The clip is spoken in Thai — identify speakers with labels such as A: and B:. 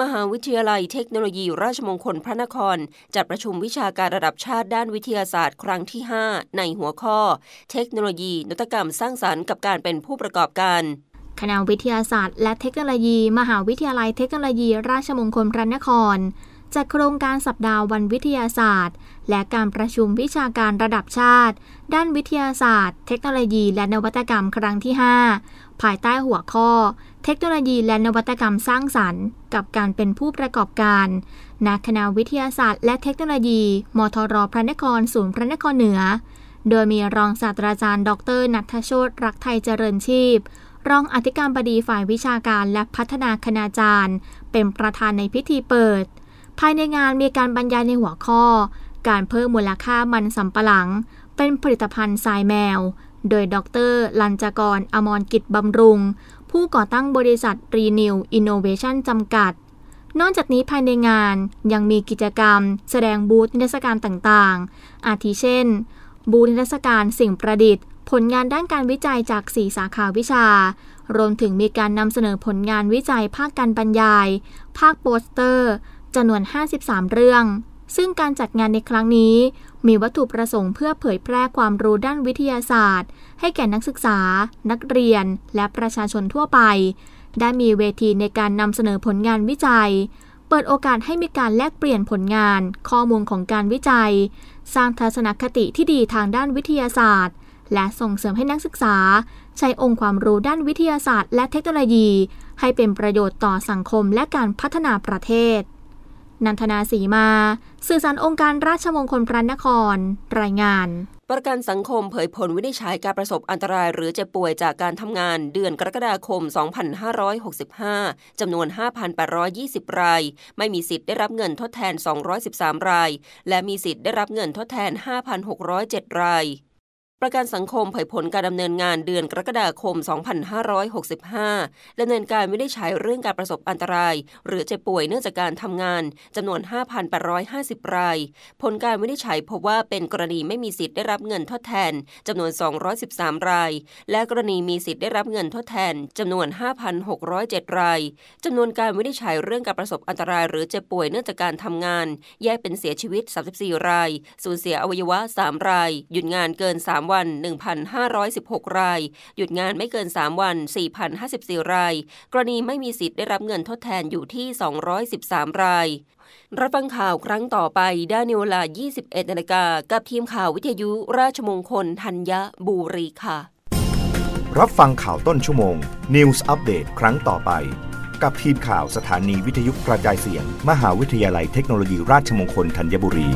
A: มหาวิทยาลัยเทคโนโลยีราชมงคลพระนคร จัดประชุมวิชาการระดับชาติด้านวิทยาศาสตร์ครั้งที่ 5 ในหัวข้อ เทคโนโลยี นวัตกรรมสร้างสารรค์กับการเป็นผู้ประกอบการ
B: คณะวิทยาศาสตร์และเทคโนโลยี มหาวิทยาลัยเทคโนโลยี ราชมงคลพระนคร จัดโครงการสัปดาห์วันวิทยาศาสตร์ และการประชุมวิชาการระดับชาติ ด้านวิทยาศาสตร์ เทคโนโลยี และนวัตกรรมครั้งที่ 5 ภายใต้หัวข้อ เทคโนโลยีและนวัตกรรมสร้างสรรค์ กับการเป็นผู้ประกอบการณคณะวิทยาศาสตร์ และเทคโนโลยี มทรพระนครศูนย์พระนครเหนือ โดยมีรองศาสตราจารย์ ดรนัทโชตรักไทยเจริญชีพรองอธิการบดีฝ่ายวิชาการและพัฒนาคณาจารย์ เป็นประธานในพิธีเปิด ภายในงานมีการบรรยายในหัวข้อ การเพิ่มมูลค่ามันสำปะหลัง เป็นผลิตภัณฑ์ทรายแมว โดยดร ลัญจกร อมรกิจบำรุง ผู้ก่อตั้งบริษัท Renew Innovation จำกัด นอกจากนี้ภายในงานยังมีกิจกรรม แสดงบูธนิทรรศการต่างๆ อาทิเช่น บูธนิทรรศการสิ่งประดิษฐ์ ผลงานด้านการวิจัยจาก 4 สาขาวิชารวมถึงมีการนำเสนอผลงานวิจัยภาคการบรรยาย ภาคโปสเตอร์ จำนวน 53 เรื่อง ซึ่งการจัดงานในครั้งนี้ มีวัตถุประสงค์เพื่อเผยแพร่ความรู้ด้านวิทยาศาสตร์ ให้แก่นักศึกษา นักเรียน และประชาชนทั่วไป ได้มีเวทีในการนำเสนอผลงานวิจัย เปิดโอกาสให้มีการแลกเปลี่ยนผลงาน ข้อมูลของการวิจัย สร้างทัศนคติที่ดีทางด้านวิทยาศาสตร์และส่งเสริมให้นักศึกษา ใช้องค์ความรู้ด้านวิทยาศาสตร์ และเทคโนโลยี ให้เป็นประโยชน์ต่อสังคมและการพัฒนาประเทศ นันทนาสีมา สื่อสารองค์การราชมงคลพระนคร รายงาน
A: ประกันสังคมเผยผลวินิจฉัยการประสบอันตรายหรือเจ็บป่วยจากการทำงานเดือนกรกฎาคม 2565 จำนวน 5,820 ราย ไม่มีสิทธิ์ได้รับเงินทดแทน 213 ราย และมีสิทธิ์ได้รับเงินทดแทน 5,607 ราย ประกันสังคมเผยผลการดำเนินงานเดือนกรกฎาคม 2565 ดำเนินการวินิจฉัยเรื่องการประสบอันตราย หรือเจ็บป่วยเนื่องจากการทำงานจำนวน 5,850 ราย ผลการวินิจฉัยพบว่าเป็นกรณีไม่มีสิทธิ์ได้รับเงินทดแทนจำนวน 213 ราย และกรณีมีสิทธิ์ได้รับเงินทดแทนจำนวน 5,607 รายจำนวนการวินิจฉัยเรื่องการประสบอันตราย หรือเจ็บป่วยเนื่องจากการทำงาน แยกเป็นเสียชีวิต 34 ราย สูญเสียอวัยวะ 3 ราย หยุดงานเกิน 3 3 วัน 1,516 ราย หยุดงานไม่เกิน 3 วัน 4,054 ราย กรณีไม่มีสิทธิ์ได้รับเงินทดแทนอยู่ที่ 213 ราย รับฟังข่าวครั้งต่อไปได้ในเวลา 21นาฬิกากับทีมข่าววิทยุราชมงคลธัญบุรีค่ะ
C: รับฟังข่าวต้นชั่วโมง News อัปเดตครั้งต่อไป กับทีมข่าวสถานีวิทยุกระจายเสียง มหาวิทยาลัยเทคโนโลยีราชมงคลธัญบุรี